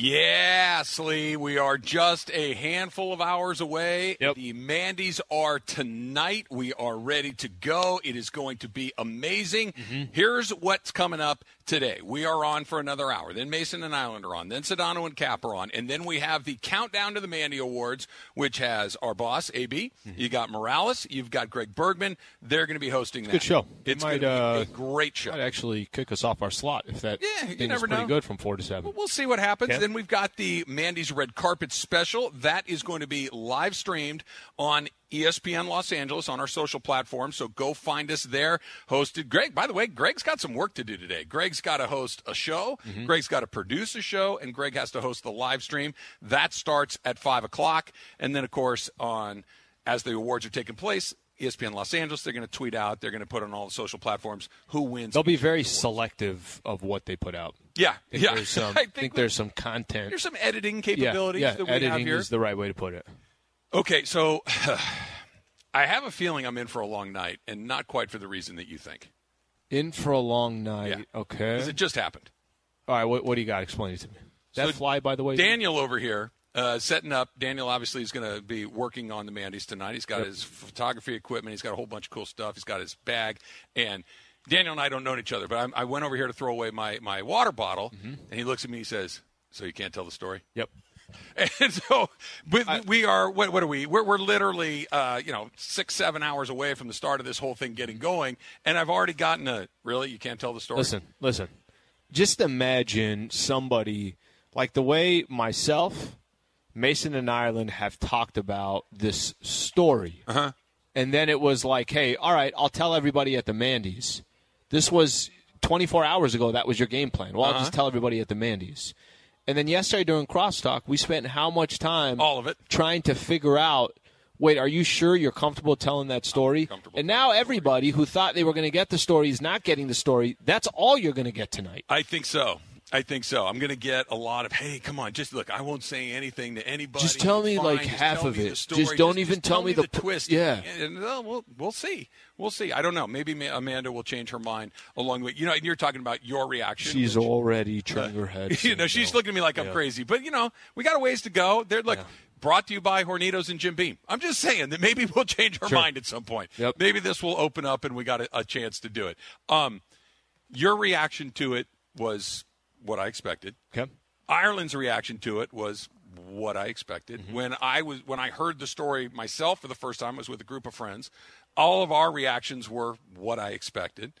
Yes, Lee, we are just a handful of hours away. Yep. The Mandy's are tonight. We are ready to go. It is going to be amazing. Mm-hmm. Here's what's coming up today. We are on for another hour. Then Mason and Ireland are on. Then Sedano and Cap are on. And then we have the countdown to the Mandy Awards, which has our boss, AB. You got Morales. You've got Greg Bergman. They're going to be hosting that. good show. It It's might, be uh, a great show. Might actually kick us off our slot if that Yeah, you never is pretty know. good from four to seven. We'll see what happens. Yeah. Then we've got the Mandy's Red Carpet Special. That is going to be live streamed on ESPN Los Angeles on our social platforms. So go find us there. Hosted Greg. By the way, Greg's got some work to do today. Greg's got to host a show. Mm-hmm. Greg's got to produce a show, and Greg has to host the live stream. That starts at five o'clock, and then of course on as the awards are taking place. ESPN Los Angeles, they're going to tweet out, they're going to put on all the social platforms who wins. They'll be very awards. selective of what they put out. Yeah, I think yeah. There's some, I I think, there's some content. There's some editing yeah, capabilities yeah, that we editing have here. is the right way to put it. Okay, so I have a feeling I'm in for a long night, and not quite for the reason that you think. In for a long night. Yeah. Okay. Because it just happened. All right. What, what do you got? Explain it to me. That So fly, by the way. Daniel over here, uh, setting up. Daniel obviously is going to be working on the Mandy's tonight. He's got his photography equipment. He's got a whole bunch of cool stuff. He's got his bag. And Daniel and I don't know each other, but I, I went over here to throw away my, my water bottle, Mm-hmm. and he looks at me and he says, So you can't tell the story? Yep. And so, but we are. What, what are we? We're, we're literally, uh, you know, six, seven hours away from the start of this whole thing getting going, and I've already gotten a. Really, you can't tell the story. Listen, listen. Just imagine somebody like the way myself, Mason, and Ireland have talked about this story. Uh-huh. And then it was like, hey, all right, I'll tell everybody at the Mandy's. This was 24 hours ago. That was your game plan. Well, Uh-huh. I'll just tell everybody at the Mandy's. And then yesterday during crosstalk, we spent how much time All of it. trying to figure out wait, are you sure you're comfortable telling that story? comfortable And now everybody who thought they were going to get the story is not getting the story. That's all you're going to get tonight. I think so. I think so. I'm going to get a lot of, hey, come on, just look. I won't say anything to anybody. Just tell me, Fine, like, just half of it. story. Just don't even tell me the the pr- twist. yeah. and, uh, we'll we'll see. We'll see. I don't know. Maybe Ma- Amanda will change her mind along the way. You know, you're talking about your reaction. She's which- already turning her head. you know, she's looking at me like I'm crazy. But you know, we got a ways to go. They're look. Brought to you by Hornitos and Jim Beam. I'm just saying that maybe we'll change our Sure. mind at some point. Yep. Maybe this will open up and we got a, a chance to do it. Um, your reaction to it was what I expected. Okay. Ireland's reaction to it was what I expected. Mm-hmm. When I was when I heard the story myself for the first time, I was with a group of friends. All of our reactions were what I expected.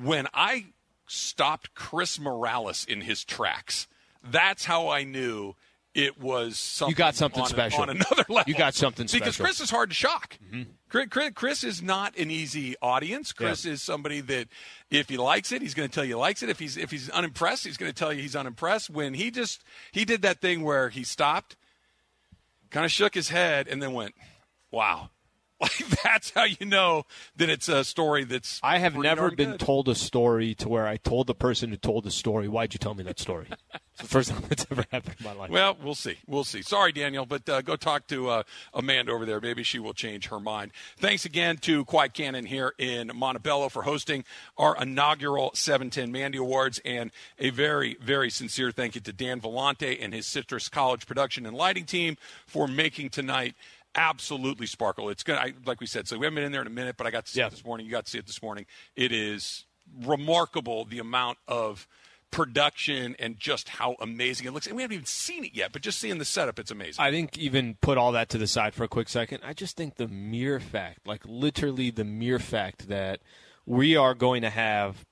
When I stopped Chris Morales in his tracks, that's how I knew it was something. got something on special. on another level. You got something special. Mm-hmm. Chris is hard to shock. Chris, Chris, Chris is not an easy audience. Chris Yeah. is somebody that if he likes it, he's going to tell you he likes it. If he's if he's unimpressed, he's going to tell you he's unimpressed. When he just he did that thing where he stopped, kind of shook his head, and then went, "Wow." Like that's how you know that it's a story that's. I have never been good. told a story to where I told the person who told the story, "Why'd you tell me that story?" it's the first time that's ever happened in my life. Well, we'll see. We'll see. Sorry, Daniel, but uh, go talk to uh, Amanda over there. Maybe she will change her mind. Thanks again to Quiet Cannon here in Montebello for hosting our inaugural 710 Mandy Awards, and a very, very sincere thank you to Dan Vellante and his Citrus College production and lighting team for making tonight absolutely sparkle. It's gonna, I, like we said. So we haven't been in there in a minute, but I got to see Yeah. it this morning. You got to see it this morning. It is remarkable the amount of production and just how amazing it looks. And we haven't even seen it yet, but just seeing the setup, it's amazing. I think even put all that to the side for a quick second. I just think the mere fact, like literally the mere fact that we are going to have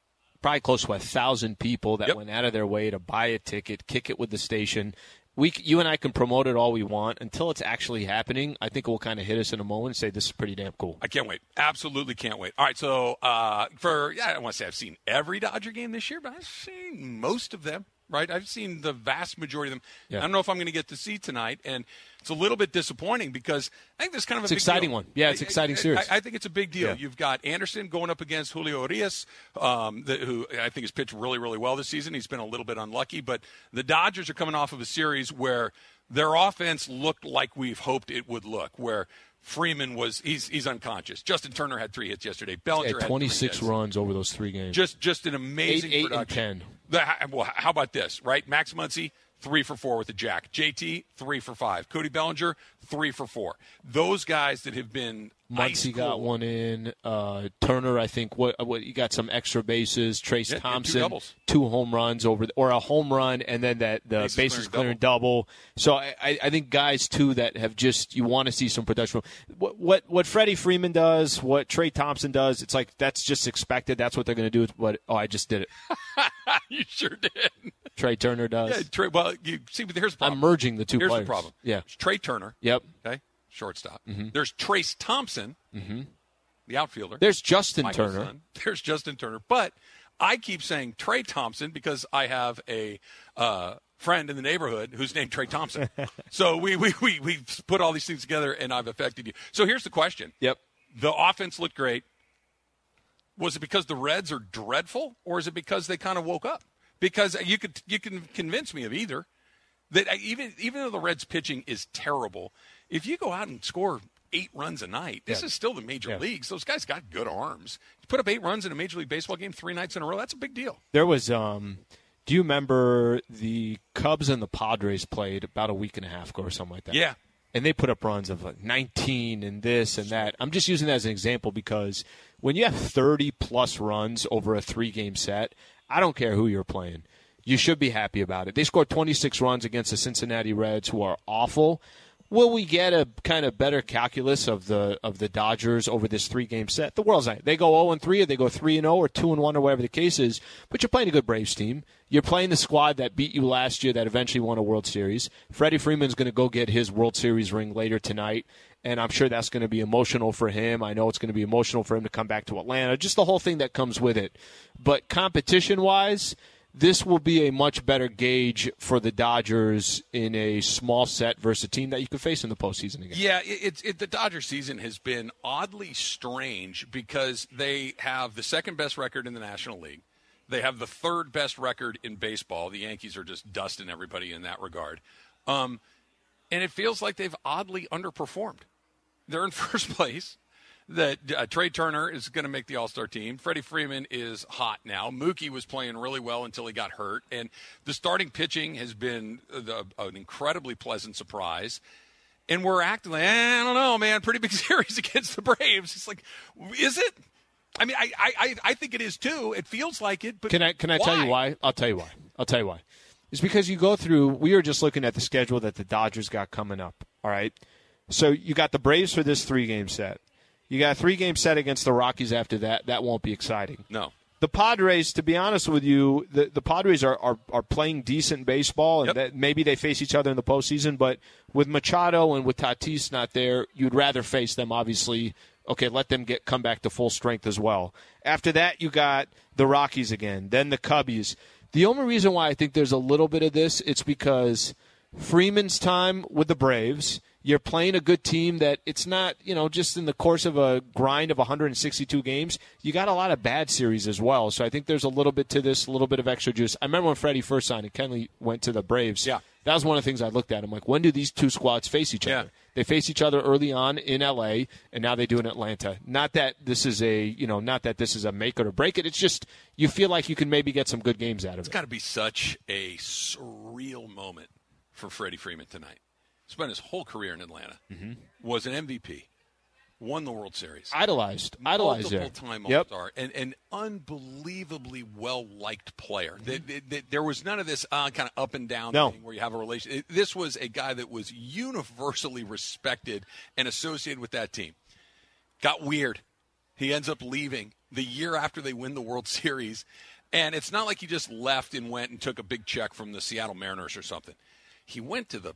probably close to a thousand people that Yep. went out of their way to buy a ticket, kick it with the station. We, you and I can promote it all we want until it's actually happening. I think it will kind of hit us in a moment and say this is pretty damn cool. I can't wait. Absolutely can't wait. All right, so uh, for yeah, I don't want to say I've seen every Dodger game this year, but I've seen most of them. Right? I've seen the vast majority of them. Yeah. I don't know if I'm going to get to see tonight, and it's a little bit disappointing because I think this kind of a It's big exciting deal. one. Yeah, it's I- exciting I- series. I, I think it's a big deal. Yeah. You've got Anderson going up against Julio Urias, um, the, who I think has pitched really, really well this season. He's been a little bit unlucky, but the Dodgers are coming off of a series where their offense looked like we've hoped it would look, where Freeman was he's he's unconscious. Justin Turner had three hits yesterday. Bellinger Yeah, had 26 runs over those three games. Just just an amazing Eight- eight and 10. The- well, how about this, right? Max Muncy, three for four with the jack. JT, three for five. Cody Bellinger, three for four. Those guys that have been ice Muncy got one in. Uh, Turner, I think, what what you got some extra bases. Trace Yeah, yeah, two Thompson, two home runs over, the, or a home run, and then that the Bases bases, clearing clearing double. So I, I I think guys too that have just you want to see some production. What what what Freddie Freeman does, what Trey Thompson does, it's like that's just expected. That's what they're going to do. But oh, I just did it. you sure did. Trea Turner does. Yeah, Trey, well, you see, but here's the problem. I'm merging the two Here's players. the problem. Yeah. It's Trea Turner. Yep. Okay, shortstop. There's Trayce Thompson, mm-hmm. the outfielder. There's Justin Turner. son. There's Justin Turner. But I keep saying Trey Thompson because I have a uh, friend in the neighborhood who's named Trey Thompson. so we, we, we, we put all these things together and I've affected you. So here's the question. Yep. The offense looked great. Was it because the Reds are dreadful or is it because they kind of woke up? Because you could you can convince me of either. That even even though the Reds pitching is terrible, if you go out and score eight runs a night, this Yeah. is still the major Yeah. leagues. Those guys got good arms. You put up eight runs in a major league baseball game three nights in a row. That's a big deal. There was um do you remember the Cubs and the Padres played about a week and a half ago or something like that? Yeah. And they put up runs of like 19 and this and that. I'm just using that as an example because when you have 30 plus runs over a three game set, I don't care who you're playing. You should be happy about it. They scored 26 runs against the Cincinnati Reds, who are awful. Will we get a kind of better calculus of the of the Dodgers over this three game set? The world's not. They go 0 and 3, or they go 3 and 0, or 2 and 1, or whatever the case is. But you're playing a good Braves team. You're playing the squad that beat you last year, that eventually won a World Series. Freddie Freeman's going to go get his World Series ring later tonight, and I'm sure that's going to be emotional for him. I know it's going to be emotional for him to come back to Atlanta. Just the whole thing that comes with it. But competition wise, this will be a much better gauge for the Dodgers in a small set versus a team that you could face in the postseason again. Yeah, it, it's it, the Dodger season has been oddly strange because they have the second best record in the National League. They have the third best record in baseball. The Yankees are just dusting everybody in that regard. Um, and it feels like they've oddly underperformed. They're in first place. That uh, Trea Turner is going to make the All Star team. Freddie Freeman is hot now. Mookie was playing really well until he got hurt, and the starting pitching has been uh, the, an incredibly pleasant surprise. And we're acting like eh, I don't know, man. Pretty big series against the Braves. It's like, is it? I mean, I I, I- think it is too. It feels like it, but Can I can I tell you why? I'll tell you why. I'll tell you why. It's because you go through. We were just looking at the schedule that the Dodgers got coming up. All right, so you got the Braves for this three game set. You got a three game set against the Rockies after that. That won't be exciting. No. The Padres, to be honest with you, the, the Padres are, are, are playing decent baseball, and Yep. that maybe they face each other in the postseason. But with Machado and with Tatis not there, you'd rather face them. Obviously, okay, let them get come back to full strength as well. After that, you got the Rockies again, then the Cubbies. The only reason why I think there's a little bit of this, it's because Freeman's time with the Braves. You're playing a good team that it's not, you know, just in the course of a grind of 162 games, you got a lot of bad series as well. So I think there's a little bit to this, a little bit of extra juice. I remember when Freddie first signed and Kenley went to the Braves. Yeah. That was one of the things I looked at. I'm like, when do these two squads face each Yeah. other? They face each other early on in LA, and now they do in Atlanta. Not that this is a, you know, not that this is a make it or break it. It's just you feel like you can maybe get some good games out of It's it. It's got to be such a surreal moment for Freddie Freeman tonight. Spent his whole career in Atlanta. Mm-hmm. Was an MVP. Won the World Series. Idolized, idolized multiple time All. Star and an unbelievably well liked player. Th- th- th- There was none of this uh, kind of up and down No. thing where you have a relation. it- This was a guy that was universally respected and associated with that team. Got weird. He ends up leaving the year after they win the World Series. And it's not like he just left and went and took a big check from the Seattle Mariners or something. He went to the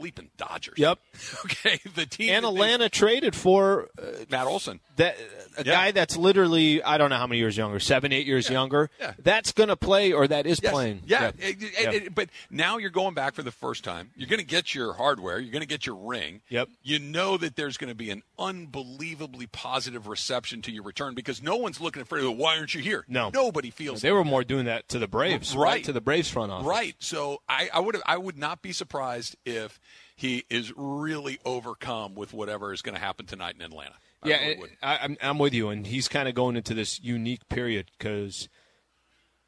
bleeping Dodgers. Yep. Okay, the team And that they- Atlanta traded for uh, Matt Olson. that a Yeah. guy that's literally I don't know how many years younger, seven, eight years younger. Yeah. That's going to play or that is Yes. playing. Yeah, Yeah. It- it- Yeah. it- but now you're going back for the first time. You're going to get your hardware. You're going to get your ring. Yep. You know that there's going to be an unbelievably positive reception to your return because no one's looking at for why aren't you here? No. nobody feels They were more doing that to the Braves, Right. To the Braves front office. Right. So I, I would I would not be surprised if he is really overcome with whatever is going to happen tonight in Atlanta. I Yeah, really. I, I'm I'm with you, and he's kind of going into this unique period because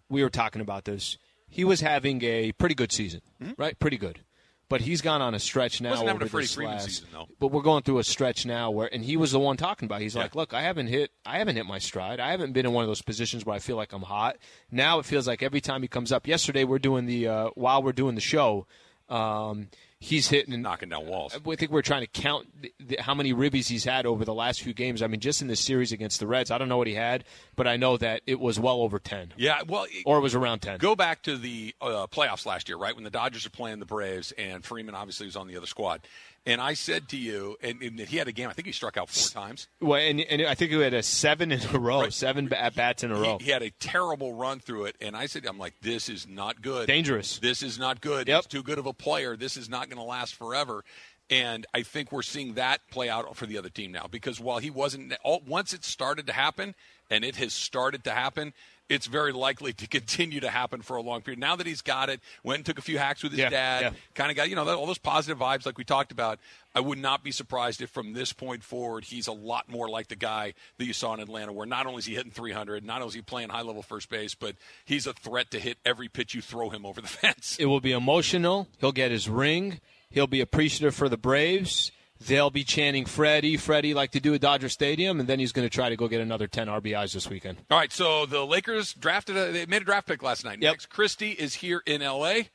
we were talking about this. He was having a pretty good season, hmm? right? Pretty good, but he's gone on a stretch now. Wasn't having a Freddie Freeman last- season, though. But we're going through a stretch now where, and he was the one talking about. it. He's Yeah. like, "Look, I haven't hit, I haven't hit my stride. I haven't been in one of those positions where I feel like I'm hot. Now it feels like every time he comes up. Yesterday we're doing the uh, while we're doing the show." Um, he's hitting and knocking down walls. I think we're trying to count the, the, how many ribbies he's had over the last few games. I mean, just in this series against the Reds, I don't know what he had, but I know that it was well over ten, Yeah, well, it- or it was around ten. Go back to the uh, playoffs last year, right when the Dodgers are playing the Braves, and Freeman obviously was on the other squad. And I said to you, and, and he had a game. I think he struck out four times. Well, and, and I think he had a seven in a row, seven at bats in a row. He, he had a terrible run through it, and I said, "I'm like, this is not good. Dangerous. This is not good. Yep. He's too good of a player. This is not going to last forever." And I think we're seeing that play out for the other team now because while he wasn't, all, once it started to happen, and it has started to happen, it's very likely to continue to happen for a long period. Now that he's got it, went and took a few hacks with his Yeah, dad, yeah. kind of got you know all those positive vibes like we talked about. I would not be surprised if from this point forward he's a lot more like the guy that you saw in Atlanta, where not only is he hitting 300, not only is he playing high level first base, but he's a threat to hit every pitch you throw him over the fence. It will be emotional. He'll get his ring. He'll be appreciative for the Braves. They'll be chanting Freddie, Freddie, like to do at Dodger Stadium, and then he's going to try to go get another 10 RBIs this weekend. All right, so the Lakers drafted a they made a draft pick last night. Yep. Next, Christie is here in L.A.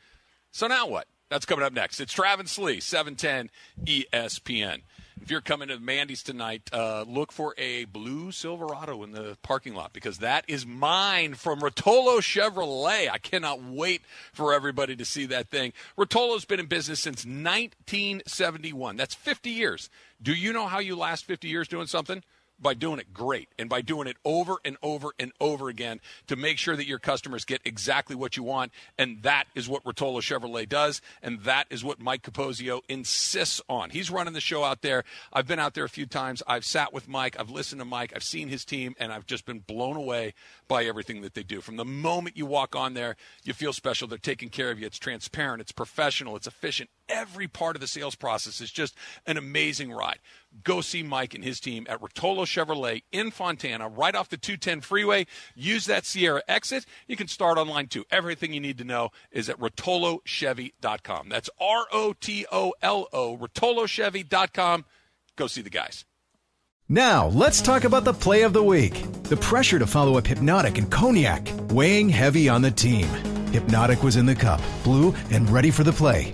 So now what? That's coming up next. It's Travis Lee, 710 ESPN. If you're coming to Mandy's tonight, uh, look for a blue Silverado in the parking lot because that is mine from Rotolo Chevrolet. I cannot wait for everybody to see that thing. Rotolo's been in business since 1971. That's 50 years. Do you know how you last 50 years doing something? By doing it great and by doing it over and over and over again to make sure that your customers get exactly what you want. And that is what Rotolo Chevrolet does. And that is what Mike Capozio insists on. He's running the show out there. I've been out there a few times. I've sat with Mike. I've listened to Mike. I've seen his team and I've just been blown away by everything that they do. From the moment you walk on there, you feel special. They're taking care of you. It's transparent. It's professional. It's efficient. Every part of the sales process is just an amazing ride. Go see Mike and his team at Rotolo Chevrolet in Fontana, right off the 210 freeway. Use that Sierra exit. You can start online too. Everything you need to know is at rotolochevy.com. That's R O T O L O, rotolochevy.com. Go see the guys. Now, let's talk about the play of the week. The pressure to follow up Hpnotiq and Cognac, weighing heavy on the team. Hpnotiq was in the cup, blue, and ready for the play.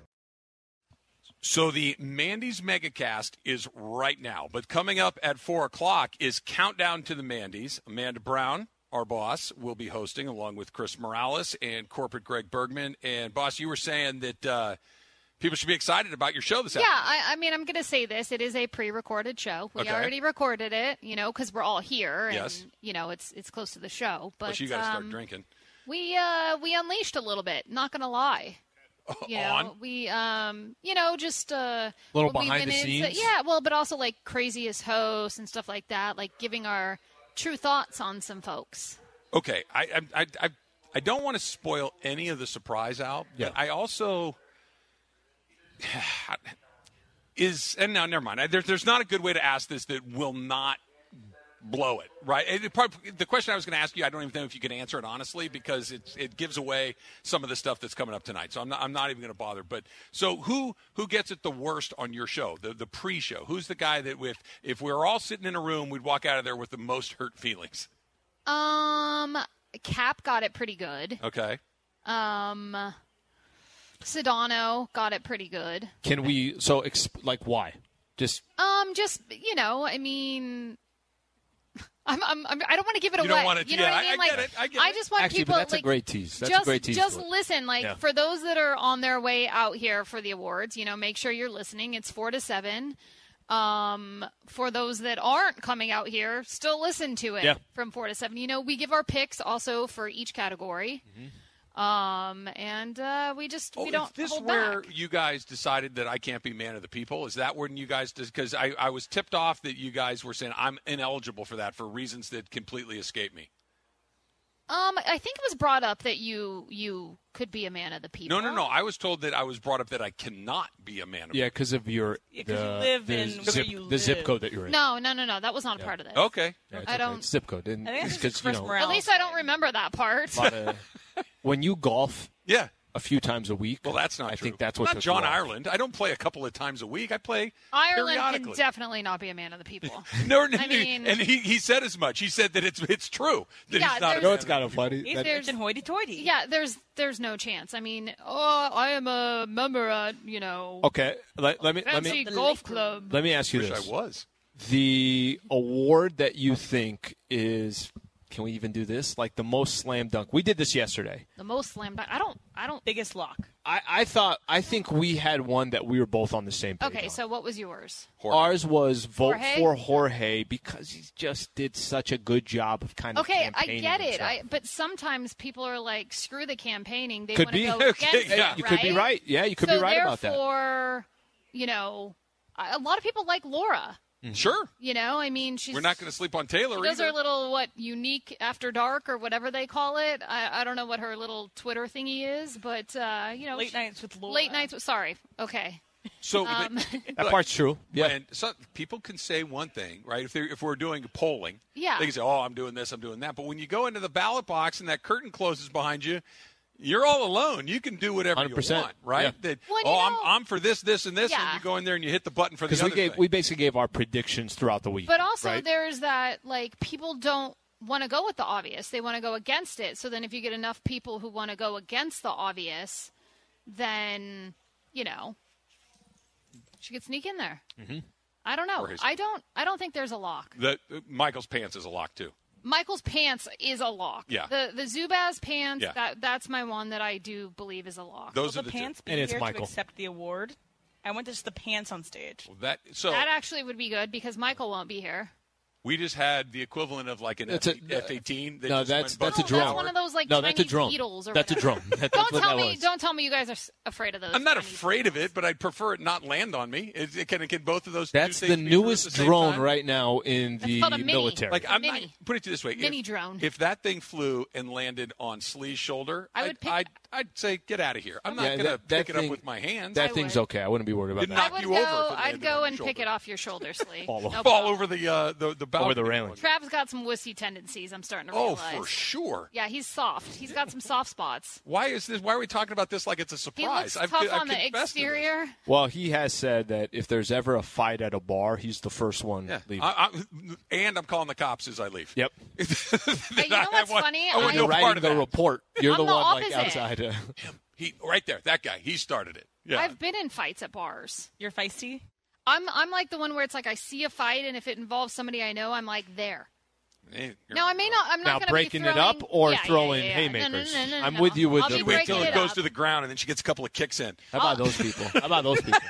So the Mandy's Megacast is right now, but coming up at four o'clock is Countdown to the Mandy's. Amanda Brown, our boss, will be hosting along with Chris Morales and corporate Greg Bergman. And boss, you were saying that uh, people should be excited about your show this Yeah, afternoon. I, I mean, I'm going to say this. It is a pre-recorded show. We Okay. already recorded it, you know, because we're all here, and Yes. you know, it's it's close to the show. But Plus, you got to start um, drinking. We uh, we unleashed a little bit. Not going to lie. You know, On? we um, you know, just uh, Little we behind went the into- scenes? Yeah, well, but also like craziest hosts and stuff like that, like giving our true thoughts on some folks. Okay, I I, I, I, I don't want to spoil any of the surprise out, Yeah. but I also is and now never mind. I, there, there's not a good way to ask this that will not blow it, right? And it probably, the question I was going to ask you, I don't even know if you can answer it honestly because it it gives away some of the stuff that's coming up tonight. So I'm not I'm not even going to bother. But so who who gets it the worst on your show, the the pre-show? Who's the guy that with if we were all sitting in a room, we'd walk out of there with the most hurt feelings? Um, Cap got it pretty good. Okay. Um, Sedano got it pretty good. Can we? So, exp- like, why? Just Um, just you know, I mean, I'm, I'm, I'm I don't want to give it You away. don't want it- you know yeah, what I I- mean? I like, get it, I get it. just want actually, people but that's like a great tease. That's just a great tease. just to listen. Like Yeah. for those that are on their way out here for the awards, you know, make sure you're listening. It's four to seven. Um, for those that aren't coming out here, still listen to it Yeah. from four to seven. You know, we give our picks also for each category. Um, and uh, we just Oh, we don't is this hold where back. you guys decided that I can't be man of the people? Is that when you guys because I, I was tipped off that you guys were saying I'm ineligible for that for reasons that completely escape me. Um, I think it was brought up that you you could be a man of the people. No, no, no. I was told that I was brought up that I cannot be a man of the people. yeah, because of your Yeah, 'cause you live the in zip, where you the zip code that you're in. No, no, no, no. That was not a part of this. Okay. Yeah, it's I okay. don't- It's zip code. And I think it's it's you know, At least I don't remember that part. a lot of- when you golf Yeah. a few times a week. Well, that's not I true. think that's I'm what not John you. Ireland. I don't play a couple of times a week. I play Ireland can definitely not be a man of the people. No, no, I mean- and he, he said as much. He said that it's it's true that Yeah, he's not. a No, man it's kind of funny. He's that- rich and hoity-toity. yeah, there's there's no chance. I mean, oh, I am a member at you know okay, let, let me let me golf club. let me ask you Wish this: I was. the award that you think is can we even do this like the most slam dunk? We did this yesterday. The most slam dunk. I don't. I don't. Biggest lock. I, I thought I think we had one that we were both on the same page. Okay, on. so what was yours? Jorge. Ours was vote Jorge? for Jorge because he just did such a good job of kind of Okay, I get it. I, but sometimes people are like, screw the campaigning. They Could want to be. go Okay, yeah. it, you could be right. Yeah, you could so be right about that. therefore, you know, a a lot of people like Laura. Sure. You know, I mean, she's We're not going to sleep on Taylor She does either. her little what unique after dark or whatever they call it. I, I don't know what her little Twitter thingy is, but uh, you know, Late she- nights with Laura. late nights. With, sorry, okay. so Um, that part's true. Yeah. And so people can say one thing, right? If, they're, if we're doing polling, Yeah. they can say, "Oh, I'm doing this, I'm doing that." But when you go into the ballot box and that curtain closes behind you, you're all alone. You can do whatever you 100%, want, right? yeah. That, Well, oh, you I'm, I'm for this, this, and this, and you go in there and you hit the button for the Because other we gave thing. we basically gave our predictions throughout the week. But also, right? there's that like people don't want to go with the obvious; they want to go against it. So then, if you get enough people who want to go against the obvious, then you know she could sneak in there. Mm-hmm. I don't know. I don't. I don't think there's a lock. the, Michael's pants is a lock too. Michael's pants is a lock. Yeah. The the Zubaz pants. Yeah. That that's my one that I do believe is a lock. Those Will are the the two. pants be And it's here Michael. to accept the award? I want just the pants on stage. That so that actually would be good because Michael won't be here. We just had the equivalent of like an That's F- a- F-18. that no, that's that's a drone. That's one of those like no, Chinese that's a drum. beetles or that's a drone. drum. That- Don't tell me. was. Don't tell me you guys are afraid of those. I'm not Chinese afraid of it, but I'd prefer it not land on me. It, it can, can both of those. That's the things be true at newest the drone time? right now in That's the a mini. military. Like I'm Mini. not. Put it this way: Mini if, drone. If that thing flew and landed on Slee's shoulder, I I'd, would pick- I'd, I'd say get out of here. I'm not Yeah, going to that- that pick it up with my hands. that I thing's would. okay. I wouldn't be worried about Did that. not- I would you go. over I'd go on your and pick it off your shoulder, Slee. All No over. fall over the uh, the the Over the railing. Trav's got some wussy tendencies. I'm starting to Oh, realize. for sure. Yeah, he's soft. He's got some soft spots. Why is this? Why are we talking about this like it's a He surprise? looks I've, tough I've on the confessed to this. exterior. Well, he has said that if there's ever a fight at a bar, he's the first one Yeah, leaving. I, I, and I'm calling the cops as I leave. yep. Hey, you know what's funny? I want I- no You're part writing of the report. You're the the one like opposite. Outside. Uh, He right there, that guy. He started it. Yeah. I've been in fights at bars. You're feisty? I'm I'm like the one where it's like I see a fight and if it involves somebody I know, I'm like there. Eh, No, I may not. I'm not now going to be breaking it up or yeah, yeah, throwing yeah, yeah. haymakers. No, no, no, no, I'm no. with you with I'll the- Wait till it it goes up. to the ground and then she gets a couple of kicks in. How about those people? How about those people?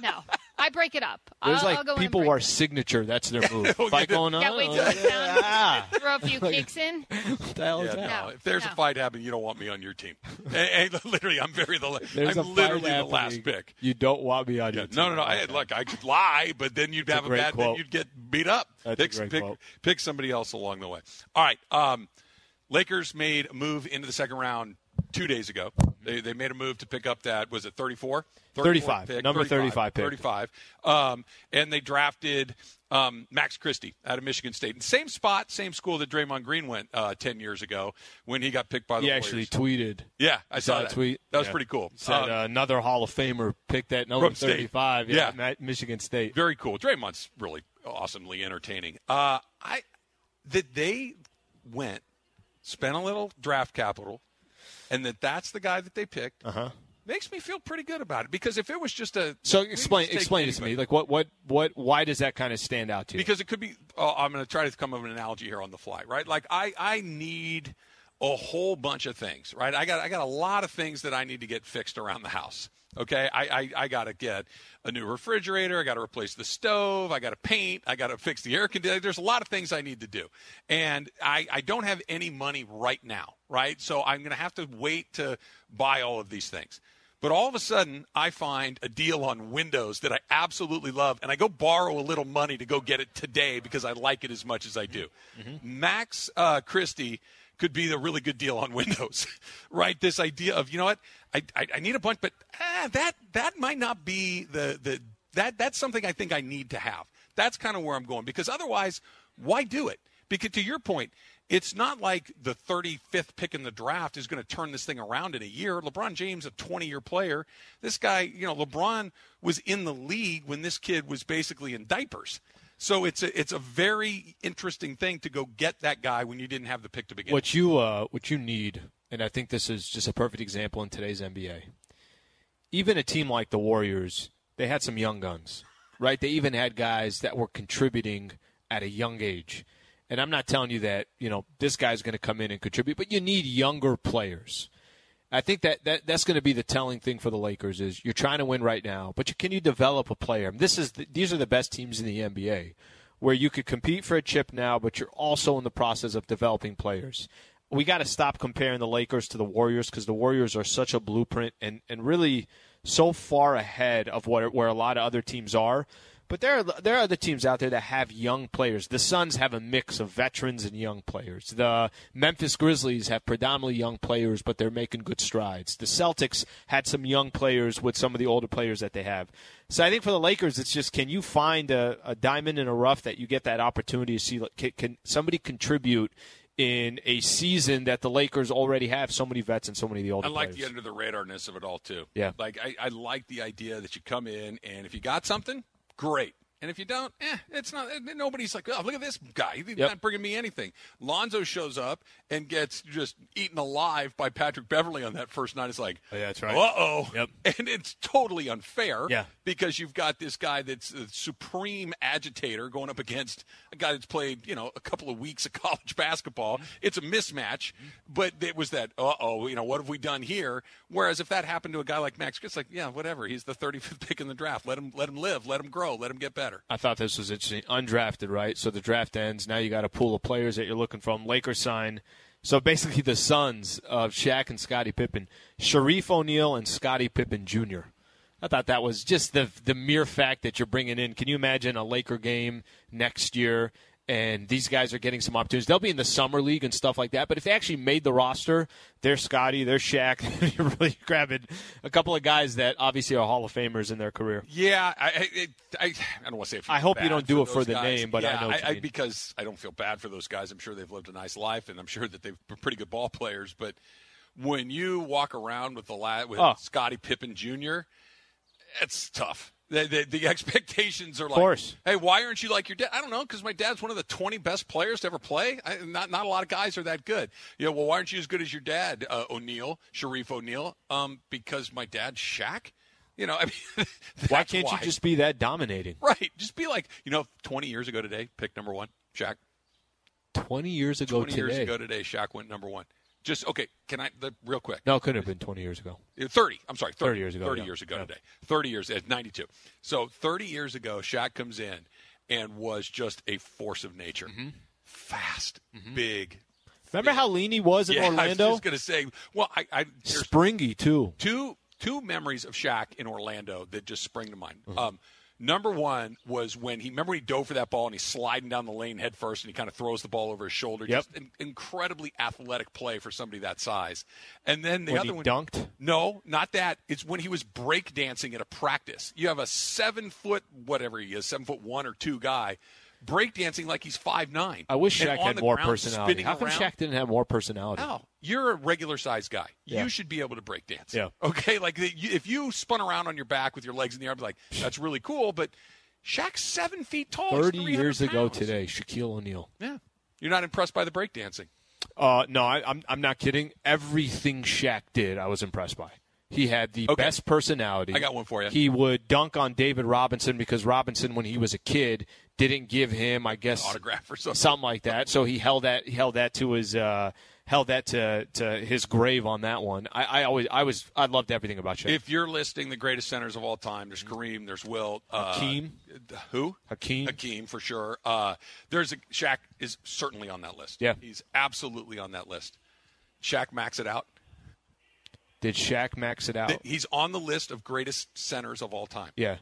No, I break it up. There's I'll, like I'll go people who are signature. That's their move. Fight going on. Yeah, wait till it's down. throw a few kicks in. what the hell is Yeah, that? no. No, If there's a fight happening, you don't want me on your team. Eh, eh, literally, I'm very the. There's I'm a fight literally the last happening. pick. You don't want me on Yeah, your team. no, no, no. I, look, I could lie, but then you'd have a a, great bad. Then you'd get beat up. That's a pick, great pick, quote. pick somebody else along the way. All right. Um, Lakers made a move into the second round two days ago. They, they made a move to pick up that was it 34? 35. Pick, Number 35 pick. 35. Um, and they drafted um, Max Christie out of Michigan State. And same spot, same school that Draymond Green went uh, 10 years ago when he got picked by the He Warriors. actually tweeted. yeah, I saw that that. tweet. That was Yeah. pretty cool. Said Um, uh, another Hall of Famer picked that number 35. Yeah. Ma- Michigan State. very cool. Draymond's really awesomely entertaining. Uh, I that they went, spent a little draft capital, and that that's the guy that they picked. Uh-huh. Makes me feel pretty good about it because if it was just a So we can explain just take explain it to me. Like what what what why does that kind of stand out to you? because it could be oh, i'm going to try to come up with an analogy here on the fly right like i i need a whole bunch of things right i got i got a lot of things that i need to get fixed around the house okay i i, I got to get a new refrigerator i got to replace the stove i got to paint i got to fix the air conditioner there's a lot of things i need to do. And i i don't have any money right now right? So i'm going to have to wait to buy all of these things. But all of a sudden, I find a deal on Windows that I absolutely love, and I go borrow a little money to go get it today because I like it as much as I do. Max uh, Christie could be the really good deal on Windows, right? This idea of you know what, I, I, I need a bunch, but ah, that that might not be the the that that's something I think I need to have. That's kind of where I'm going because otherwise, why do it? Because to your point, it's not like the 35th pick in the draft is going to turn this thing around in a year. LeBron James, a 20 year player. This guy, you know, LeBron was in the league when this kid was basically in diapers. So it's a, it's a very interesting thing to go get that guy when you didn't have the pick to begin. what you uh, what you need, and I think this is just a perfect example in today's NBA. Even a team like the Warriors, they had some young guns, right? They even had guys that were contributing at a young age. And I'm not telling you that you know this guy's going to come in and contribute, but you need younger players. I think that, that that's going to be the telling thing for the Lakers is you're trying to win right now, but you, can you develop a player? This is the, these are the best teams in the NBA, where you could compete for a chip now, but you're also in the process of developing players. We got to stop comparing the Lakers to the Warriors because the Warriors are such a blueprint and, and really so far ahead of what where a lot of other teams are. But there are there are other teams out there that have young players. The Suns have a mix of veterans and young players. The Memphis Grizzlies have predominantly young players, but they're making good strides. The Celtics had some young players with some of the older players that they have. So I think for the Lakers, it's just can you find a, a diamond in a rough that you get that opportunity to see? Can, can somebody contribute? In a season that the Lakers already have so many vets and so many of the older I like players. the under the radarness of it all too. Yeah. Like I, I like the idea that you come in and if you got something, great. And if you don't, eh, it's not. Nobody's like, oh, look at this guy. He's Yep. not bringing me anything. Lonzo shows up and gets just eaten alive by Patrick Beverley on that first night. It's like, Oh, yeah, that's right. Uh oh. Yep. And it's totally unfair. Yeah. Because you've got this guy that's a supreme agitator going up against a guy that's played, you know, a couple of weeks of college basketball. It's a mismatch, but it was that, uh oh, you know, what have we done here? Whereas if that happened to a guy like Max, it's like, yeah, whatever. He's the 35th pick in the draft. Let him, let him live. Let him grow. Let him get better. I thought this was interesting. Undrafted, right? So the draft ends. Now you got a pool of players that you're looking from. Lakers sign. So basically, the sons of Shaq and Scottie Pippen, Shareef O'Neal and Scottie Pippen Jr. I thought that was just the the mere fact that you're bringing in. Can you imagine a Laker game next year? And these guys are getting some opportunities. They'll be in the summer league and stuff like that. But if they actually made the roster, they're Scottie, they're Shaq. you're really grabbing a couple of guys that obviously are Hall of Famers in their career. Yeah, I, I, I, I don't want to say. I hope you don't do it for the guys. name, but I know I, because I don't feel bad for those guys. I'm sure they've lived a nice life, and I'm sure that they've been pretty good ball players. But when you walk around with the lad with Oh. Scottie Pippen Jr., it's tough. The, the, the expectations are like, of course. hey, why aren't you like your dad? I don't know, because my dad's one of the 20 best players to ever play. I, not not a lot of guys are that good. You know, well, why aren't you as good as your dad, uh, O'Neal, Shareef O'Neal? Um, because my dad's Shaq. You know, I mean, Why can't why. you just be that dominating? Right. Just be like, you know, 20 years ago today, pick number one, Shaq. 20 years ago 20 today. years ago today, Shaq went number one. Just, okay, can I, the, real quick. No, it couldn't have been 20 years ago. 30. I'm sorry, 30, 30 years ago, 30 yeah. years ago Yeah. today. 30 years, it's 92. So 30 years ago, Shaq comes in and was just a force of nature. Mm-hmm. Fast, big. Remember how lean he was in Yeah, I was just going to say, well, I, I Springy, too. two two memories of Shaq in Orlando that just spring to mind. Mm-hmm. Um, Number one was when he remember when he dove for that ball and he's sliding down the lane head first and he kind of throws the ball over his shoulder. Yep. Just an incredibly athletic play for somebody that size. And then the When other he one dunked? No, not that. It's when he was break dancing at a practice. You have a seven foot whatever he is, seven foot one or two guy. Breakdancing like he's five nine. I wish Shaq had more ground, personality. How come around. Shaq didn't have more personality? No, you're a regular sized guy. Yeah. You should be able to break dance. Yeah. Okay, like the, if you spun around on your back with your legs in the air, I'd be like, that's really cool. But Shaq's seven feet tall. 30 300 years ago pounds. today, Shaquille O'Neal. Yeah, you're not impressed by the breakdancing. Uh, no, I, I'm I'm not kidding. Everything Shaq did, I was impressed by. He had the Okay. best personality. I got one for you. He would dunk on David Robinson because Robinson, when he was a kid, didn't give him, I guess, Autograph or something. something like that. So he held that he held that to his uh, held that to, to his grave on that one. I, I always I was I loved everything about you. If you're listing the greatest centers of all time, there's Kareem, there's Will, uh, Hakeem. who? Hakeem. Hakeem for sure. Uh, there's a Shaq is certainly on that list. Yeah. he's absolutely on that list. Shaq max it out. Did Shaq max it out? He's on the list of greatest centers of all time. yeah.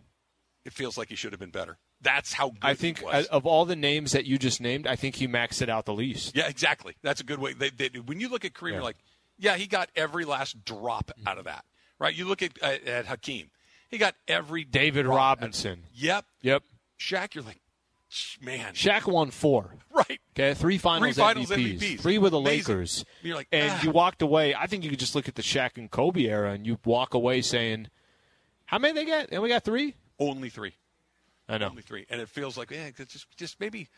It feels like he should have been better. That's how good I think he was. uh, of all the names that you just named, I think he maxed it out the least. yeah, exactly. That's a good way. They, they, when you look at Kareem, Yeah. you're like, yeah, he got every last drop out of that. Right? You look at uh, at Hakeem, he got every David drop out of- Robinson. Yep. Yep. Shaq, you're like, man, Shaq won four. right? Okay, three finals, Three finals MVPs, MVPs. three with the Amazing. Lakers. You're like, and ah. you walked away. I think you could just look at the Shaq and Kobe era, and you walk away saying, "How many they get? And we got three. Only three. I know. Only three. And it feels like, yeah, just just maybe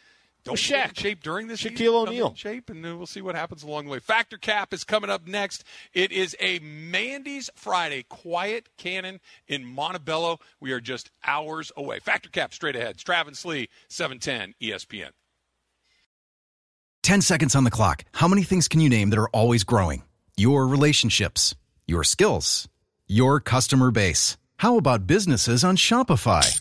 don't Well, get in Shaq. shape during this Shaquille season, come O'Neal. shape, and then we'll see what happens along the way. Factor Cap is coming up next. It is a Mandy's Friday quiet cannon in Montebello. We are just hours away. Factor Cap straight ahead. It's Travis Lee, E 710 ESPN. 10 seconds on the clock. How many things can you name that are always growing? Your relationships, your skills, your customer base. How about businesses on Shopify?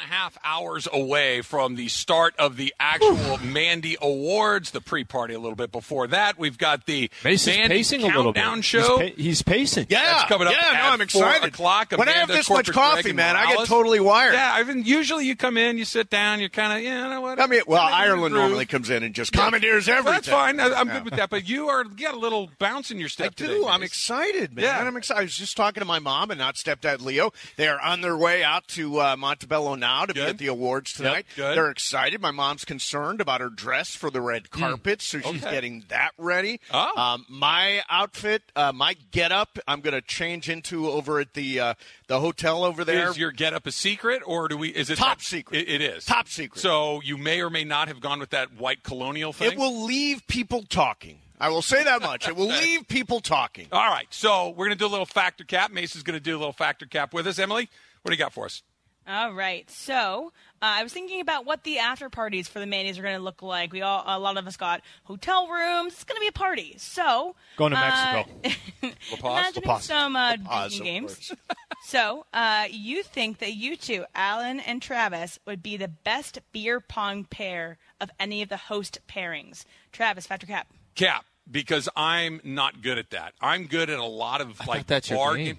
And a half hours away from the start of the actual Mandy Awards, the pre-party a little bit before that. We've got the Mason's Mandy pacing a little bit. countdown show. He's, pa- he's pacing. Yeah, That's coming up yeah, at no, I'm 4 excited. o'clock. When I have Amanda this much coffee, Greg man, I get totally wired. Yeah, I mean, usually you come in, you sit down, you're kind of, yeah, you know what? I mean, well, I'm in the Ireland normally comes in and just commandeers everything. That's fine. I, I'm good with that. But you are you got a little bounce in your I step do. today. I'm excited, man. Yeah. I'm excited. I was just talking to my mom and not stepdad Leo. They are on their way out to uh, Montebello now to be at the awards tonight. good. They're excited. My mom's concerned about her dress for the red carpet, so she's Okay. getting that ready. Oh. Um, my outfit, uh, my get up, I'm going to change into over at the uh, the hotel over there. Is your get up a secret, or do we? Is it Top that- secret. It, it is Top secret. So you may or may not have gone with that white colonial thing. it will leave people talking. I will say that much. It will leave people talking. All right, so we're going to do a little factor cap. Mason's going to do a little factor cap with us. Emily, what do you got for us? All right. So uh, I was thinking about what the after parties for the Mandy's are going to look like. We all, a lot of us got hotel rooms. It's going to be a party. So Going to uh, Mexico. Paz? imagining La Paz. some uh, Paz, drinking of games. so uh, you think that you two, Alan and Travis, would be the best beer pong pair of any of the host pairings? Travis, factor cap. Cap, because I'm not good at that. I'm good at a lot of like that's your bar game.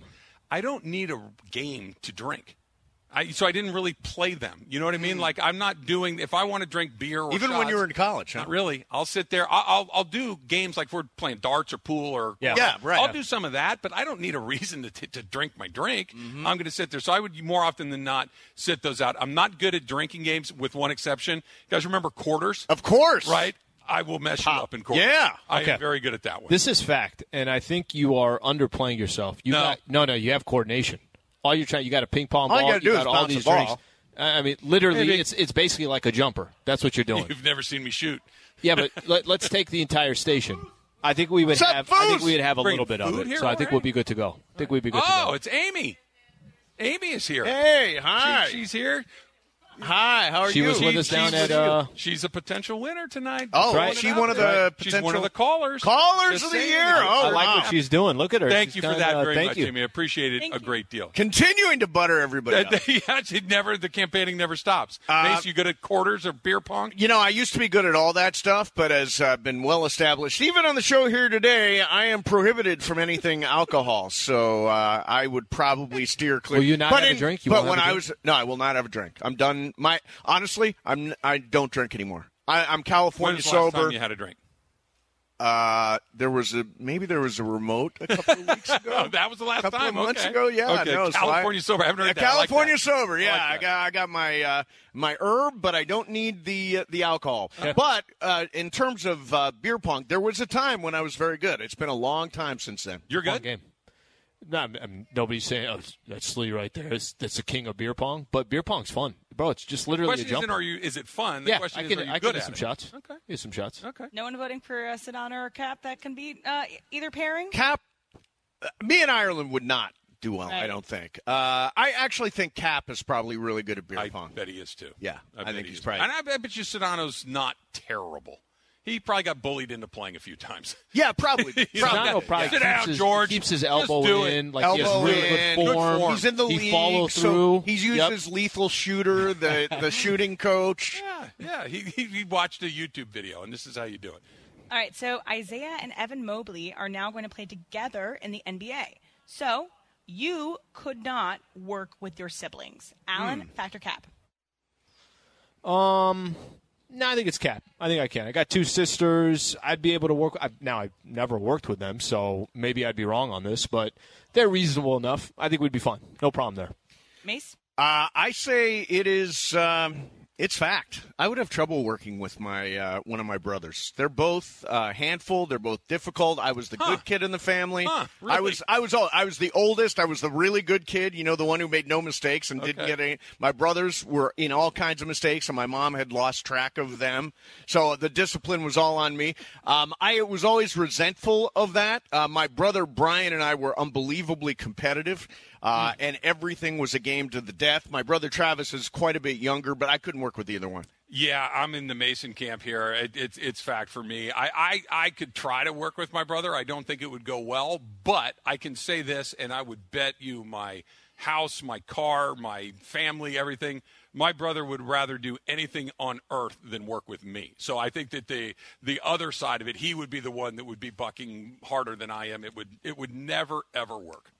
I don't need a game to drink. I, so I didn't really play them. You know what I mean? Like I'm not doing. If I want to drink beer, or. Even when you were in college, huh? not really. I'll sit there. I'll, I'll I'll do games like if we're playing darts or pool or Yeah. Yeah, right. I'll do some of that, but I don't need a reason to, to drink my drink. Mm-hmm. I'm going to sit there. So I would more often than not sit those out. I'm not good at drinking games, with one exception. You guys remember quarters? Of course. Right. I will mess you up in quarters. Yeah. I Okay. am very good at that one. This is fact, and I think you are underplaying yourself. You No. got, no, no, you have coordination. All you're trying, you got a ping pong ball. All ball. you gotta do is all bounce these the ball. drinks. I I mean, literally, Maybe. it's it's basically like a jumper. That's what you're doing. You've never seen me shoot. yeah, but let, let's take the entire station. I think we would What's up, have. I think we would have a Bring little bit of it. here So I think we'll be good to go. I think we'd be good Oh, to go. Oh, it's Amy. Amy is here. Hey, She- hi. she's here. Hi, how are She you? She was with us down at. Uh, She's a potential winner tonight. Oh, Throwing is she one of there. the She's one of the callers. callers of the year? I- Oh, I like what she's doing. Look at her. Thank She's you for done, that uh, very thank much, you. Amy. I appreciate it Thank a great deal. Continuing to butter everybody up. yeah, she never. The campaigning never stops. Uh, Mace, you good at quarters or beer pong? You know, I used to be good at all that stuff, but as uh, been well established, even on the show here today, I am prohibited from anything alcohol. So uh, I would probably steer clear. Will you not but have a drink? You but when have a I drink? was no, I will not have a drink. I'm done. My honestly, I'm I don't drink anymore. I, I'm When California was the last sober. time you had a drink? Uh, there was a maybe there was a remote a couple of weeks ago. Oh, that was the last couple time. of months okay. ago, yeah. Okay. no, so I- California sober. I haven't heard Yeah, that. I like California that. sober. Yeah, like I, got I got my uh, my herb, but I don't need the uh, the alcohol. but uh, in terms of uh, beer pong, there was a time when I was very good. It's been a long time since then. You're One good. game. No, I'm, I'm- nobody's saying oh, that's Slee right there. That's, that's the king of beer pong. But beer pong's fun, bro. It's just The literally a question jumper. isn't are you is it fun? The yeah, question I is can, are you I good can get at some it? shots. Okay. Get some shots. Okay. No one voting for uh, Sedano or Cap that can beat uh, either pairing. Cap, uh, me and Ireland would not do well. I don't think. Uh, I actually think Cap is probably really good at beer I pong. bet he is too. Yeah, I bet think he he's probably- And I bet, I bet you Sedano's not terrible. He probably got bullied into playing a few times. Yeah, probably. He's probably. not- Sedano probably Sit keeps, down, his, George. keeps his elbow do in. Like he has really in. good Good form. form. He's in the he league. follows so through. He's Yep. used as lethal shooter, the the shooting coach. Yeah, yeah. He, he, he watched a YouTube video, and this is how you do it. All right, so Isaiah and Evan Mobley are now going to play together in the NBA. So you could not work with your siblings. Alan, factor cap. Um, no, I think it's Cap. I think I can. I got two sisters. I'd be able to work. I, now I've never worked with them, so maybe I'd be wrong on this, but they're reasonable enough. I think we'd be fine. No problem there. Mace? Uh, I say it is. Um, it's fact. I would have trouble working with my uh, one of my brothers. They're both uh, handful. They're both difficult. I was the Huh. good kid in the family. Huh, I was. I was. all- I was the oldest. I was the really good kid. You know, the one who made no mistakes and didn't get any. My brothers were in all kinds of mistakes, and my mom had lost track of them. So the discipline was all on me. Um, I was always resentful of that. Uh, my brother Brian and I were unbelievably competitive. Uh, and everything was a game to the death. My brother Travis is quite a bit younger, but I couldn't work with the either one. Yeah, I'm in the Mason camp here. It, it's it's fact for me. I, I I could try to work with my brother. I don't think it would go well, but I can say this, and I would bet you my house, my car, my family, everything. My brother would rather do anything on earth than work with me. So I think that the the other side of it, he would be the one that would be bucking harder than I am. It would it would never ever work.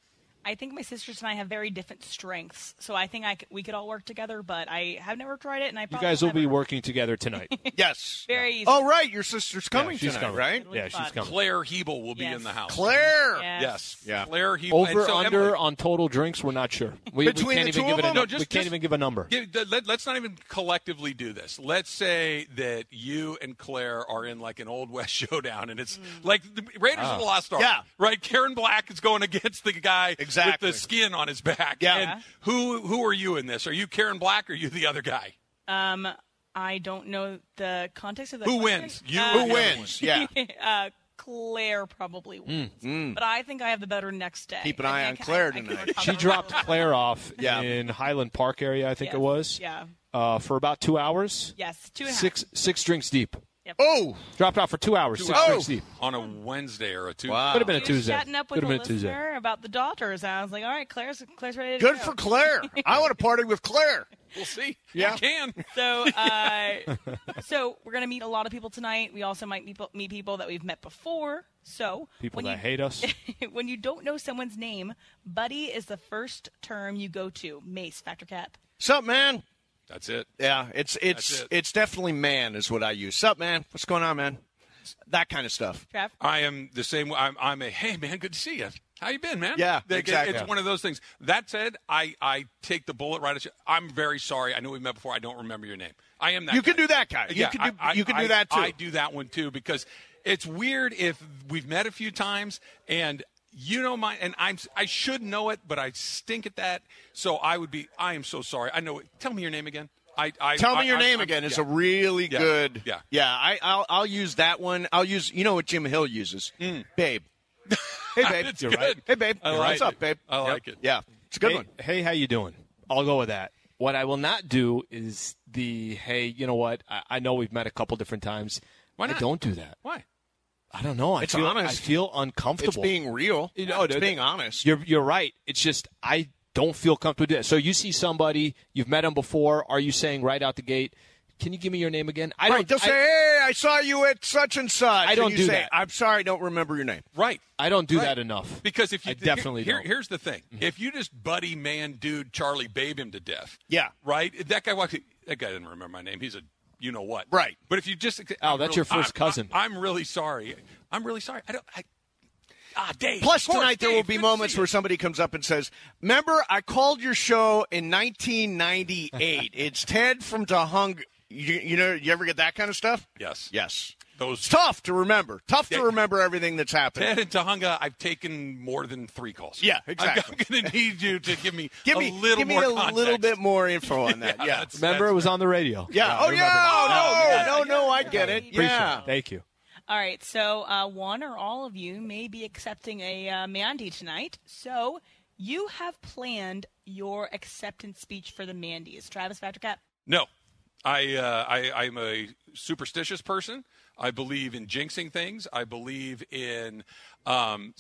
I think my sisters and I have very different strengths, so I think I c- we could all work together. But I have never tried it, and I You guys will be working together tonight. Yes. Very easy. Oh, right. Your sister's coming she's tonight, coming. right? It'll be yeah, she's fun. coming. Claire Hebel will be Yes. in the house. Claire. Yes. Yes. Yeah. Claire Hebel. Over so, under Emily- on total drinks, we're not sure. We, we Between can't the even two give of it a them? No, just- we can't just- even give a number. Yeah, th- let, us not even collectively do this. Let's say that you and Claire are in like an old west showdown, and it's mm. like the Raiders of the ah. Lost Ark. Yeah. right. Karen Black is going against the guy Exactly. with the skin on his back. Yeah. And who who are you in this? Are you Karen Black or are you the other guy? Um, I don't know the context of the Who question. wins? You Uh, Who wins? Yeah. uh, Claire probably wins, but I think I have the better next day. Keep an eye on Claire I tonight. recover She dropped. Claire off Yeah. in Highland Park area, I think Yes. it was, Yeah. uh, for about two hours. Yes. Two and a half. Six six drinks deep. Oh, Dropped off for two hours, six hours. weeks deep. on a Wednesday or a Tuesday. Wow. Could have been a He was Tuesday. chatting up with Could have been a Tuesday. about the daughters. And I was like, all right, Claire's Claire's ready to good go. for Claire. I want to party with Claire. We'll see. Yeah. You can. So, uh, so we're gonna meet a lot of people tonight. We also might meet, meet people that we've met before. So People that you, hate us. when you don't know someone's name, buddy is the first term you go to. Mace, Factor Cap. Sup, man? That's it. Yeah, it's it's it. it's definitely man is what I use. Sup, man? What's going on, man? That kind of stuff. Trav. I am the same. I'm, I'm a hey man, good to see you. How you been, man? Yeah, Like, exactly. It's one of those things. That said, I I take the bullet right at you. I'm very sorry. I know we met before. I don't remember your name. I am that. You guy. can do that guy. You yeah, can do I, you can I, do that too. I do that one too because it's weird if we've met a few times and you know my and I'm I should know it, but I stink at that. So I would be. I am so sorry. I know. it. Tell me your name again. I, I Tell me I- your I- name I- again. It's yeah. a really Yeah. good. Yeah. Yeah. I, I'll I'll use that one. I'll use. You know what Jim Hill uses? Mm. Babe. Hey, babe. It's You're good. right. Hey, babe. I What's like up, babe? I like it. Yeah. It's a good hey, one. hey, how you doing? I'll go with that. What I will not do is the hey, you know what? I, I know we've met a couple different times. Why not? I don't do that. Why? I don't know. I It's feel, honest. I feel uncomfortable. It's uncomfortable. being real. You know, it's dude, being honest. You're you're right. It's just I don't feel comfortable doing that. So you see somebody, you've met them before. Are you saying right out the gate? Can you give me your name again? I right. don't. They'll say, "Hey, I saw you at such and such." I don't and you do say, that. I'm sorry, I don't remember your name. Right. I don't do Right. that enough. Because if you I definitely here, don't. Mm-hmm. here's the thing: if you just buddy man dude Charlie babe him to death, Yeah. right. That guy walks. That guy didn't remember my name. He's a you know what, Right. But if you just I'm that's really- your first I'm- cousin. I'm, really sorry. I'm really sorry. I don't. I, ah, Dave. Plus, course, tonight there will be moments where somebody comes up and says, "Remember, I called your show in 1998. it's Ted from Tujunga." You, you know, you ever get that kind of stuff? Yes. Yes. Those It's tough to remember. Tough to remember everything that's happening. Ted and Tujunga, I've taken more than three calls. Yeah, I'm- exactly. I'm, going to need you to give me give a me, little give me more a context. little bit more info on that. Yeah, Yeah. that's- Remember, it was on the radio. Yeah. I Oh remember yeah. that. No, no, no. I get it. Appreciate Yeah. it. Thank you. All right, so uh, one or all of you may be accepting a uh, Mandy tonight. So you have planned your acceptance speech for the Mandy's. Travis Patrick Cap. No, I, uh, I I'm a superstitious person. I believe in jinxing things. I believe in. Um,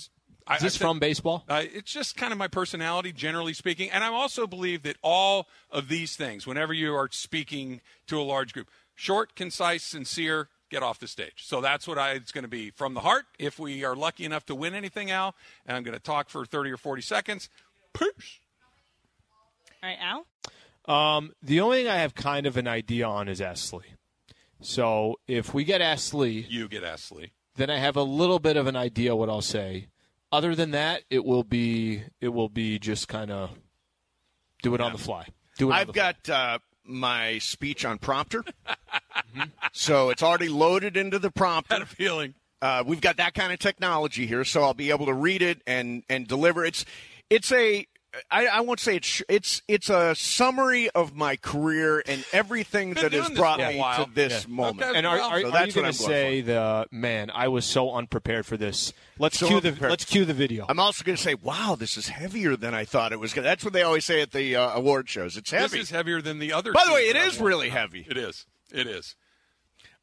I, Is this I thi- from baseball? Uh, it's just kind of my personality, generally speaking, and I also believe that all of these things, whenever you are speaking to a large group, short, concise, sincere, get off the stage. So that's what I, it's going to be from the heart. If we are lucky enough to win anything, Al, and I'm going to talk for 30 or 40 seconds. Peace. All right, Al. Um, the only thing I have kind of an idea on is Ask Slee. So if we get Ask Slee, You get Ask Slee. then I have a little bit of an idea what I'll say. Other than that, it will be it will be just kind of do it on the fly. Do it. I've got uh, my speech on prompter, so it's already loaded into the Had prompter. a feeling. Uh, we've got that kind of technology here, so I'll be able to read it and and deliver. It's it's a I, I won't say it's it's it's a summary of my career and everything that has brought me to this Yeah. moment. Okay. And are, are, so are that's you what going I'm to going say the man? I was so unprepared for this. Let's So cue the let's cue the video. I'm also going to say, wow, this is heavier than I thought it was. Gonna. That's what they always say at the uh, award shows. It's heavy. This is heavier than the other. By the way, it that is I've won. really heavy. It is. It is.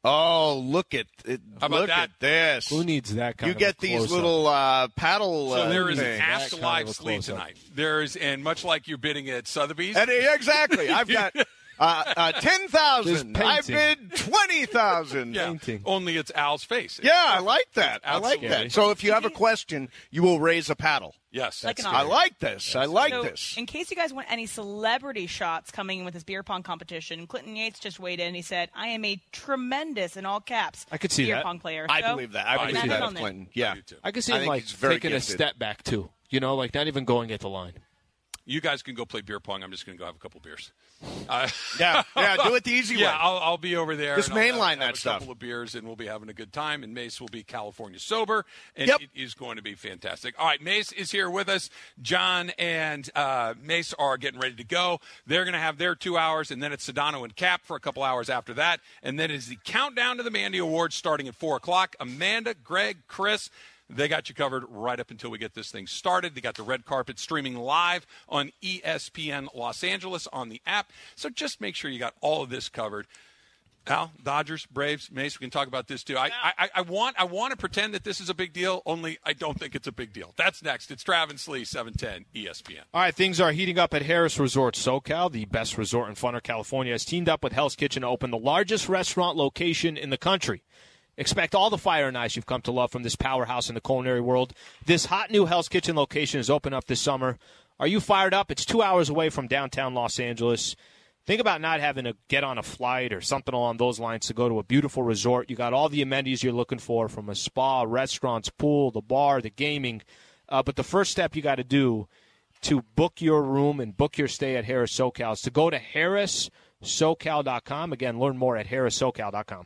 Oh, look at it! How about look that? at this. Who needs that kind you of You get a these little uh, paddle. So uh, there is an things. Ask That kind Live of a Sleep tonight. There is, and much like you're bidding at Sotheby's, And, exactly. I've got uh, uh, ten thousand. I bid twenty thousand. yeah, painting. only it's Al's face. Yeah, I like that. I like Absolutely. that. So if you have a question, you will raise a paddle. Yes. Like an I honor. like this. I like so, this. in case you guys want any celebrity shots coming in with this beer pong competition, Clinton Yates just weighed in he said, "I am a tremendous, in all caps, I could see beer that. pong player." I So, believe that. I I believe see that that. of Clinton. Yeah. I do too. I could see I him think like he's very taking gifted. a step back too. You know, like not even going at the line. You guys can go play beer pong. I'm just going to go have a couple beers. Uh, Yeah, yeah. Do it the easy yeah, way. I'll, I'll be over there. Just I'll have- mainline have that a couple of beers, and we'll be having a good time. And Mace will be California sober, and Yep. it is going to be fantastic. All right, Mace is here with us. John and uh, Mace are getting ready to go. They're going to have their two hours, and then it's Sedano and Cap for a couple hours after that, and then is the countdown to the Mandy Awards starting at four o'clock. Amanda, Greg, Chris. They got you covered right up until we get this thing started. They got the red carpet streaming live on ESPN Los Angeles on the app. So just make sure you got all of this covered. Al, Dodgers, Braves, Mace. We can talk about this too. I, I, I want I want to pretend that this is a big deal. Only I don't think it's a big deal. That's next. It's Travis Lee, seven ten ESPN. All right, things are heating up at Harrah's Resort SoCal. The best resort in Funner, California, has teamed up with Hell's Kitchen to open the largest restaurant location in the country. Expect all the fire and ice you've come to love from this powerhouse in the culinary world. This hot new Hell's Kitchen location is open up this summer. Are you fired up? It's two hours away from downtown Los Angeles. Think about not having to get on a flight or something along those lines to go to a beautiful resort. You got all the amenities you're looking for from a spa, restaurants, pool, the bar, the gaming. Uh, but the first step you got to do to book your room and book your stay at Harrah's SoCal is to go to harrahssocal.com. Again, learn more at harrahssocal.com.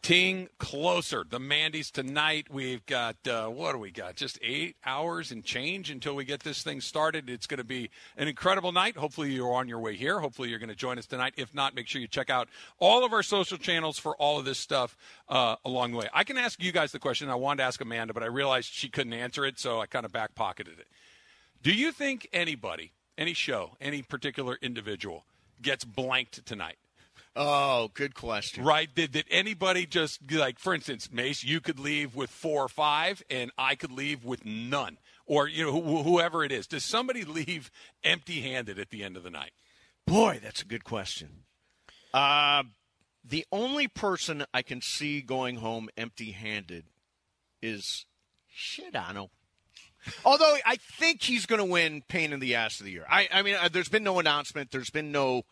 Getting closer. The Mandy's tonight. We've got, uh, what do we got? Just eight hours and change until we get this thing started. It's going to be an incredible night. Hopefully, you're on your way here. Hopefully, you're going to join us tonight. If not, make sure you check out all of our social channels for all of this stuff uh, along the way. I can ask you guys the question I wanted to ask Amanda, but I realized she couldn't answer it, so I kind of back pocketed it. Do you think anybody, any show, any particular individual gets blanked tonight? Oh, good question. Right? Did, did anybody just like, for instance, Mace, you could leave with four or five, and I could leave with none, or you know, wh- whoever it is. Does somebody leave empty-handed at the end of the night? Boy, that's a good question. Uh, the only person I can see going home empty-handed is Sedano. Although I think he's going to win Pain in the Ass of the Year. I, I mean, uh, there's been no announcement. There's been no,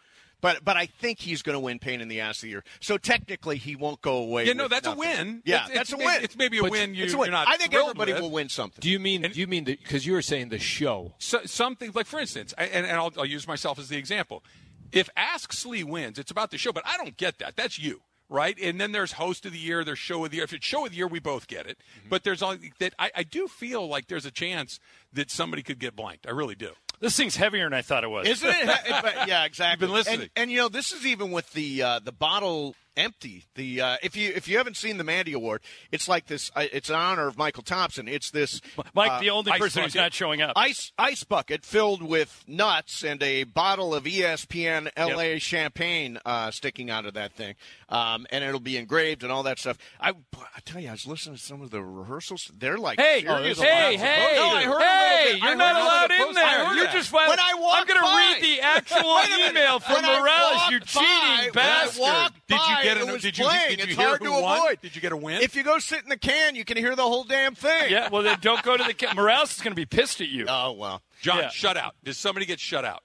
but but I think he's going to win Pain in the Ass of the Year. So technically, he won't go away. Yeah, no, that's nothing. a win. Yeah, It's- that's it's a win. it's maybe a But win you- it's a win. you're not I think everybody with. will win something. Do you mean? do you mean because you were saying the show? So, something like, for instance, I, and, and I'll, I'll use myself as the example. If Ask Slee wins, it's about the show, but I don't get that. That's you, right? And then there's host of the year, there's show of the year. If it's show of the year, we both get it. Mm-hmm. But there's all that. I, I do feel like there's a chance that somebody could get blanked. I really do. This thing's heavier than I thought it was. Isn't it? But, yeah, exactly. You've been listening. And, and, you know, this is even with the uh, the bottle empty. The uh, if you if you haven't seen the Mandy Award, it's like this. Uh, it's in honor of Michael Thompson. It's this Mike, uh, the only person who's not showing up. ice ice bucket filled with nuts and a bottle of ESPN LA champagne uh, sticking out of that thing, um, and it'll be engraved and all that stuff. I, I tell you, I was listening to some of the rehearsals. They're like, Hey, serious hey, about hey, No, I heard hey! You're I not allowed in there. heard You that. just went. When I I'm going to read the actual Wait a minute. email from Morales. You cheating by- when I bastard! Did you by, get it was did you- playing. did you it's hear hard to won? avoid. Did you get a win? If you go sit in the can, you can hear the whole damn thing. Yeah, well then don't go to the. Ca- Morales is going to be pissed at you. Oh well. John, Yeah. shut out. Does somebody get shut out?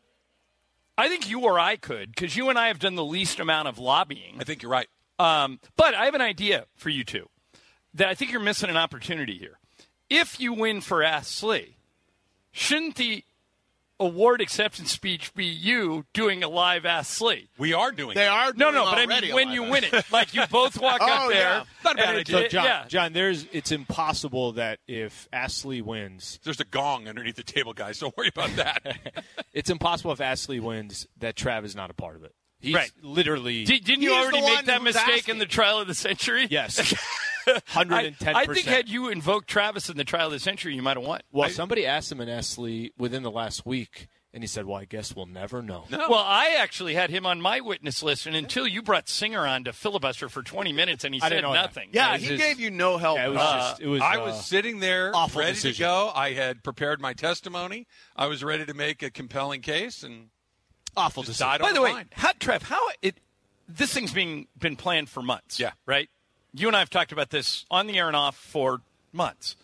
I think you or I could because you and I have done the least amount of lobbying. I think you're right. Um, but I have an idea for you two that I think you're missing an opportunity here. If you win for Ask Slee, shouldn't the award acceptance speech be you doing a live Ask Slee? We are doing They it. are No, doing no, but I mean when you act. win it, like you both walk Oh, up there. yeah. Not a bad idea. So John, yeah. John, there's it's impossible that if Ask Slee wins, There's a gong underneath the table, guys. Don't worry about that. it's impossible if Ask Slee wins that Trav is not a part of it. He's Right. literally Did, didn't you already make that mistake asking. in the trial of the century? yes, I, hundred and ten I percent. think had you invoked Travis in the trial of the century, you might have won. Well, somebody asked him in Ask Slee within the last week, and he said, "Well, I guess we'll never know." Well, I actually had him on my witness list, and until you brought Singer on to filibuster for 20 minutes, and he I said didn't that. nothing. Yeah, he just- gave you no help. Yeah, it was Uh, just it was. I uh, was sitting there awful ready decision. to go. I had prepared my testimony. I was ready to make a compelling case, and awful just decision. By on the way, vine. how, Trev, how it this thing's being been planned for months. Yeah. right. You and I have talked about this on the air and off for months.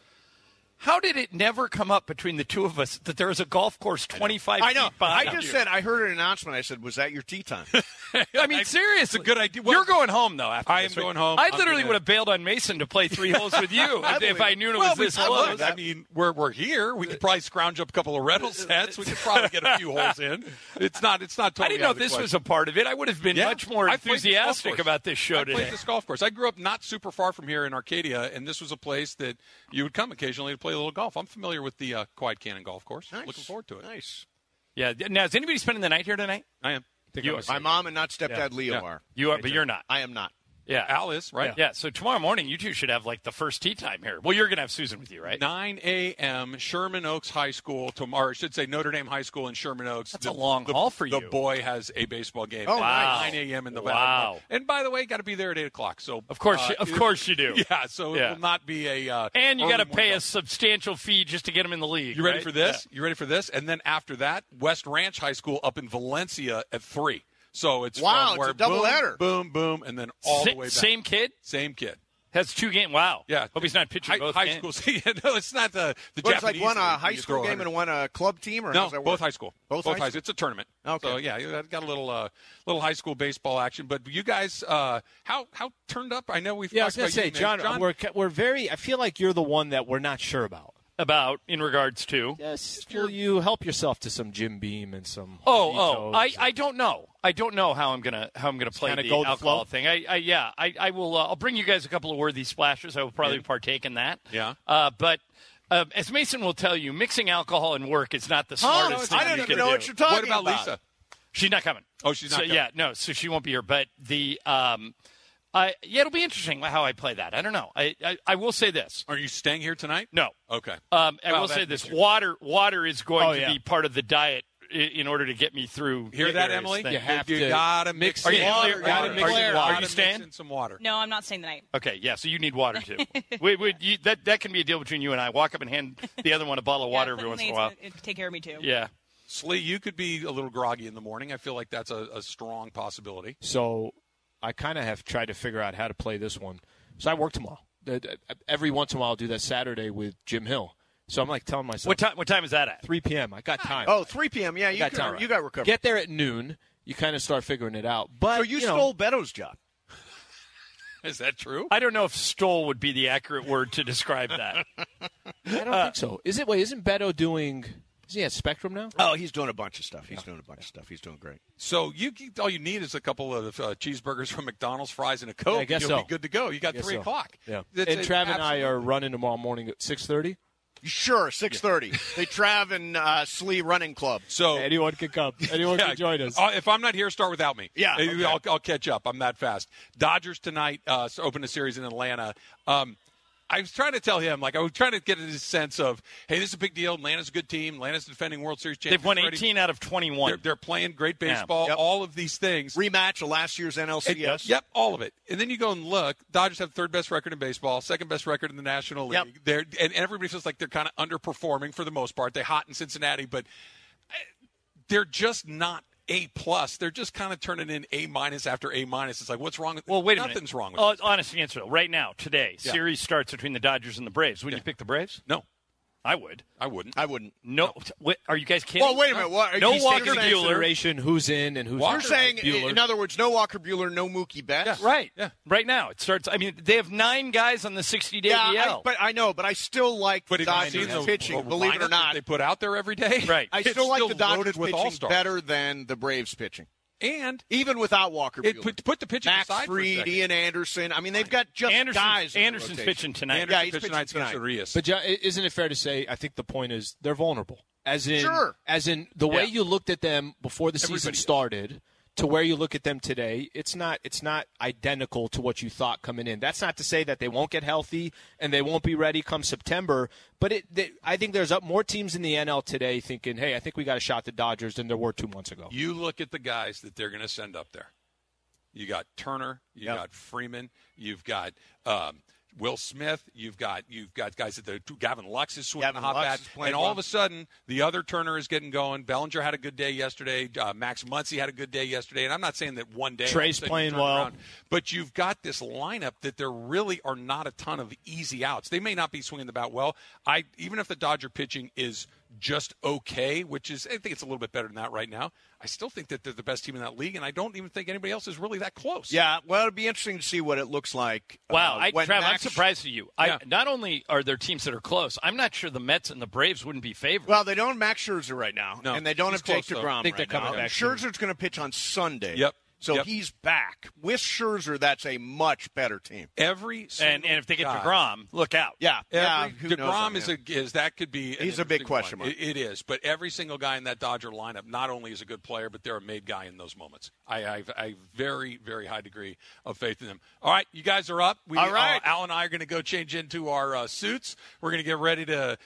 How did it never come up between the two of us that there was a golf course 25 I know. feet behind I just you? said I heard an announcement. I said, "Was that your tea time?" I mean, seriously, It's a good idea. Well, You're going home though. After I this, am right? going home. I I'm literally gonna- would have bailed on Mason to play three holes with you if, if I knew it well, was we this could. close. I mean, we're we're here. We could probably scrounge up a couple of rental sets. We could probably get a few holes in. It's not. It's not. Totally I didn't know out of the this was question. a part of it. I would have been Yeah. much more I played this golf enthusiastic course. about this show I played today. this golf course. I grew up not super far from here in Arcadia, and this was a place that you would come occasionally to play a little golf. I'm familiar with the uh, Quiet Cannon Golf Course. Nice. Looking forward to it. Nice. Yeah. Now, is anybody spending the night here tonight? I am. You, My mom and not stepdad Leo Yeah. are. you are, but you're not. I am not. Yeah. Alice, right? Yeah. So tomorrow morning, you two should have like the first tea time here. Well, you're going to have Susan with you, right? 9 a.m. Sherman Oaks High School tomorrow. I should say Notre Dame High School in Sherman Oaks. That's a long haul for you. The boy has a baseball game. Oh, nice. 9 a.m. in the Wow. Valley. And by the way, got to be there at 8 o'clock. So Of course, uh, you, of course you do. Yeah. So Yeah. it will not be a. Uh, And you got to pay a substantial fee just to get him in the league. You ready right? for this? You ready for this? And then after that, West Ranch High School up in Valencia at three. So it's Wow, from where it's a doubleheader. boom, boom, boom, and then all Sa- the way back. Same kid same kid. has two games. Wow. Yeah. Hope he's not pitching High, both high games. school. yeah, no, it's not the the What, it's Japanese. like one league a where high school game 100. and one a club team, or No, that both high school. Both both high high school? It's a tournament. Okay. So yeah, you got a little uh, little high school baseball action. But you guys, uh, how how turned up? I know we've Yeah, I was gonna about say, you, Nick. John, we're we're very. I feel like you're the one that we're not sure about. About in regards to. Yes, will you help yourself to some Jim Beam and some? Oh, oh, I, I don't know. I don't know how I'm gonna how I'm gonna play the go with the alcohol flow? thing. I, I yeah, I, I will. Uh, I'll bring you guys a couple of worthy splashes. I will probably partake in that. Yeah. Uh, but uh, as Mason will tell you, mixing alcohol and work is not the smartest thing I don't you even know do. what you're talking about. What about about. Lisa? She's not coming. Oh, she's not So, coming. Yeah, no. So she won't be here. But the um, I yeah, it'll be interesting how I play that. I don't know. I I, I will say this. Are you staying here tonight? No. Okay. Um, I Well, will say this: water, water is going Oh, to yeah. be part of the diet i- in order to get me through. Hear that, Emily? things. You have you to gotta mix. mix Are you in clear? water. Gotta mix in Are you- water. Are you staying? some water. No, I'm not staying the night. Okay, yeah. So you need water too. wait, wait, you, that that can be a deal between you and I. Walk up and hand the other one a bottle of water yeah, every once in a while. to, Take care of me too. Yeah. Slee, you could be a little groggy in the morning. I feel like that's a, a strong possibility. So I kind of have tried to figure out how to play this one. So I work tomorrow. Every once in a while, I'll do that Saturday with Jim Hill. So I'm like telling myself, What time? What time is that at? 3 p.m. I got time. Oh, 3 p.m. Yeah, you got can, time. you got recovered. Get there at noon. You kind of start figuring it out. But so you, know, stole Beto's job. Is that true? I don't know if "stole" would be the accurate word to describe that. I don't think so. Is it? Wait, isn't Beto doing? Is he at Spectrum now? Oh, he's doing a bunch of stuff. He's doing a bunch of stuff. He's doing great. So you all you need is a couple of uh, cheeseburgers from McDonald's, fries, and a coke. Yeah, I guess You'll so. be good to go. You got three so. o'clock. Yeah. That's and Trav and I are running tomorrow morning at 6:30. Sure, 6:30. they Trav and uh, Slee Running Club. So Anyone can come. Anyone Yeah, can join us. uh, if I'm not here, start without me. Yeah, okay. I'll, I'll catch up. I'm that fast. Dodgers tonight uh, open a series in Atlanta. Um, I was trying to tell him, like, I was trying to get his sense of, hey, this is a big deal. Atlanta's a good team. Atlanta's defending World Series champions. They've won already. 18 out of 21. They're, they're playing great Yeah. baseball. Yep. All of these things. Rematch of last year's And- NLCS. Yep, all of it. And then you go and look. Dodgers have third best record in baseball, second best record in the National League. Yep. They're and everybody feels like they're kind of underperforming for the most part. They're hot in Cincinnati, but uh, they're just not A plus. They're just kind of turning in A minus after A minus. It's like what's wrong with well, wait a Nothing's minute. wrong with oh, honest answer though. Right now, today, Yeah. series starts between the Dodgers and the Braves. Would you pick the Braves? No, I would. I wouldn't. I wouldn't. No. Wait, are you guys kidding? Well, wait a minute. What, No Walker saying- Buehler. Who's in and who's Walker- You're saying, Buehler. in other words, no Walker Buehler, no Mookie Betts. Right. Yeah. Right now, it starts. I mean, they have nine guys on the 60 day Yeah, I, DL. but I know, but I still like But the Dodgers the pitching. the believe it or not, they put out there every day. Right. I it's still like the loaded Dodgers with pitching all-stars. better than the Braves pitching, And even without Walker it put, put the pitching Max aside for a Fried, second. Ian Anderson. I mean, they've got just Anderson's, guys. in Anderson's rotation. pitching tonight. Anderson Yeah, he's pitched pitching tonight's against tonight. Urias. But John, i- isn't it fair to say? I think the point is they're vulnerable. As in, Sure. as in the way Yeah. you looked at them before the season Everybody is. To where you look at them today. It's not. It's not identical to what you thought coming in. That's not to say that they won't get healthy and they won't be ready come September. But it, they, I think there's up more teams in the NL today thinking, "Hey, I think we got a shot at the Dodgers than there were two months ago." You look at the guys that they're going to send up there. You got Turner, you Yep. got Freeman, you've got um, Will Smith, you've got you've got guys that the Gavin Lux is swinging Gavin the hot Lux bat, playing and all well. of a sudden the other Turner is getting going. Bellinger had a good day yesterday. Uh, Max Muncy had a good day yesterday, and I'm not saying that one day all of a Trea's playing well. around, but you've got this lineup that there really are not a ton of easy outs. They may not be swinging the bat well. I even if the Dodger pitching is just okay, which is I think it's a little bit better than that right now. I still think that they're the best team in that league, and I don't even think anybody else is really that close. Yeah, well, it'd be interesting to see what it looks like. Wow, uh, I, when Trav, I'm Max- surprised at you. Yeah. I, not only are there teams that are close, I'm not sure the Mets and the Braves wouldn't be favored. Well, they don't have Max Scherzer right now, No, and they don't he's have Jake close, though. DeGrom I think right they're coming now. back. Scherzer's going to pitch on Sunday. Yep. So Yep. he's back. With Scherzer, that's a much better team. Every and, and if they get guy- DeGrom, look out. Yeah, yeah. Every, who knows Degrom on is a is that could be He's a big question one. mark. It, it is, but every single guy in that Dodger lineup not only is a good player, but they're a made guy in those moments. I I have a very very high degree of faith in them. All right, you guys are up. We, All right. uh, Al and I are going to go change into our uh, suits. We're going to get ready to.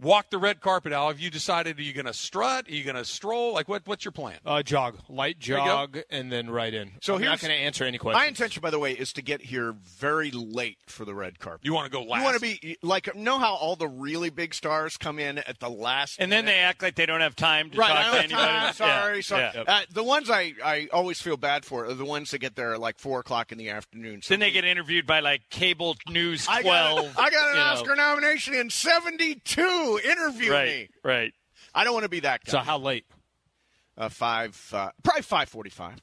Walk the red carpet, Al. Have you decided? Are you going to strut? Are you going to stroll? Like what? What's your plan? Uh, jog, light jog, and then right in. So I'm not going to answer any questions. My intention, by the way, is to get here very late for the red carpet. You want to go last? You want to be like know how all the really big stars come in at the last, And then they act like they don't have time to right. talk to anybody. time, sorry, Yeah, sorry. yeah. Uh, the ones I, I always feel bad for are the ones that get there at like four o'clock in the afternoon. Then they get interviewed by like cable news I 12. got, I got an you know. Oscar nomination in '72. Interview Right, me. right. I don't want to be that guy. So how late? uh, five, uh, probably five forty-five.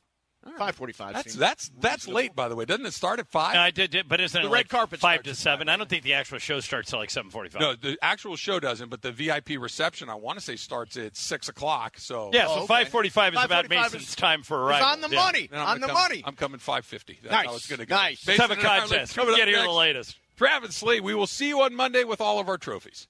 Five forty-five. That's seems that's that's reasonable. late, by the way. Doesn't it start at five? No, I did, did- but isn't The it red like carpet five starts to at seven? I don't think the actual show starts till like seven forty-five. No, the actual show doesn't, but the VIP reception I want to say starts at six o'clock. So Yeah, so Oh, okay. five forty-five is about 5:45 Mason's is- time for It's arrival. on the Yeah. money. On gonna the come- money. I'm coming five fifty. That's Nice. how it's going to go. Nice. Let's have a Mason and Harlan contest. coming Who up can get here next. the latest? Travis Lee, we will see you on Monday with all of our trophies.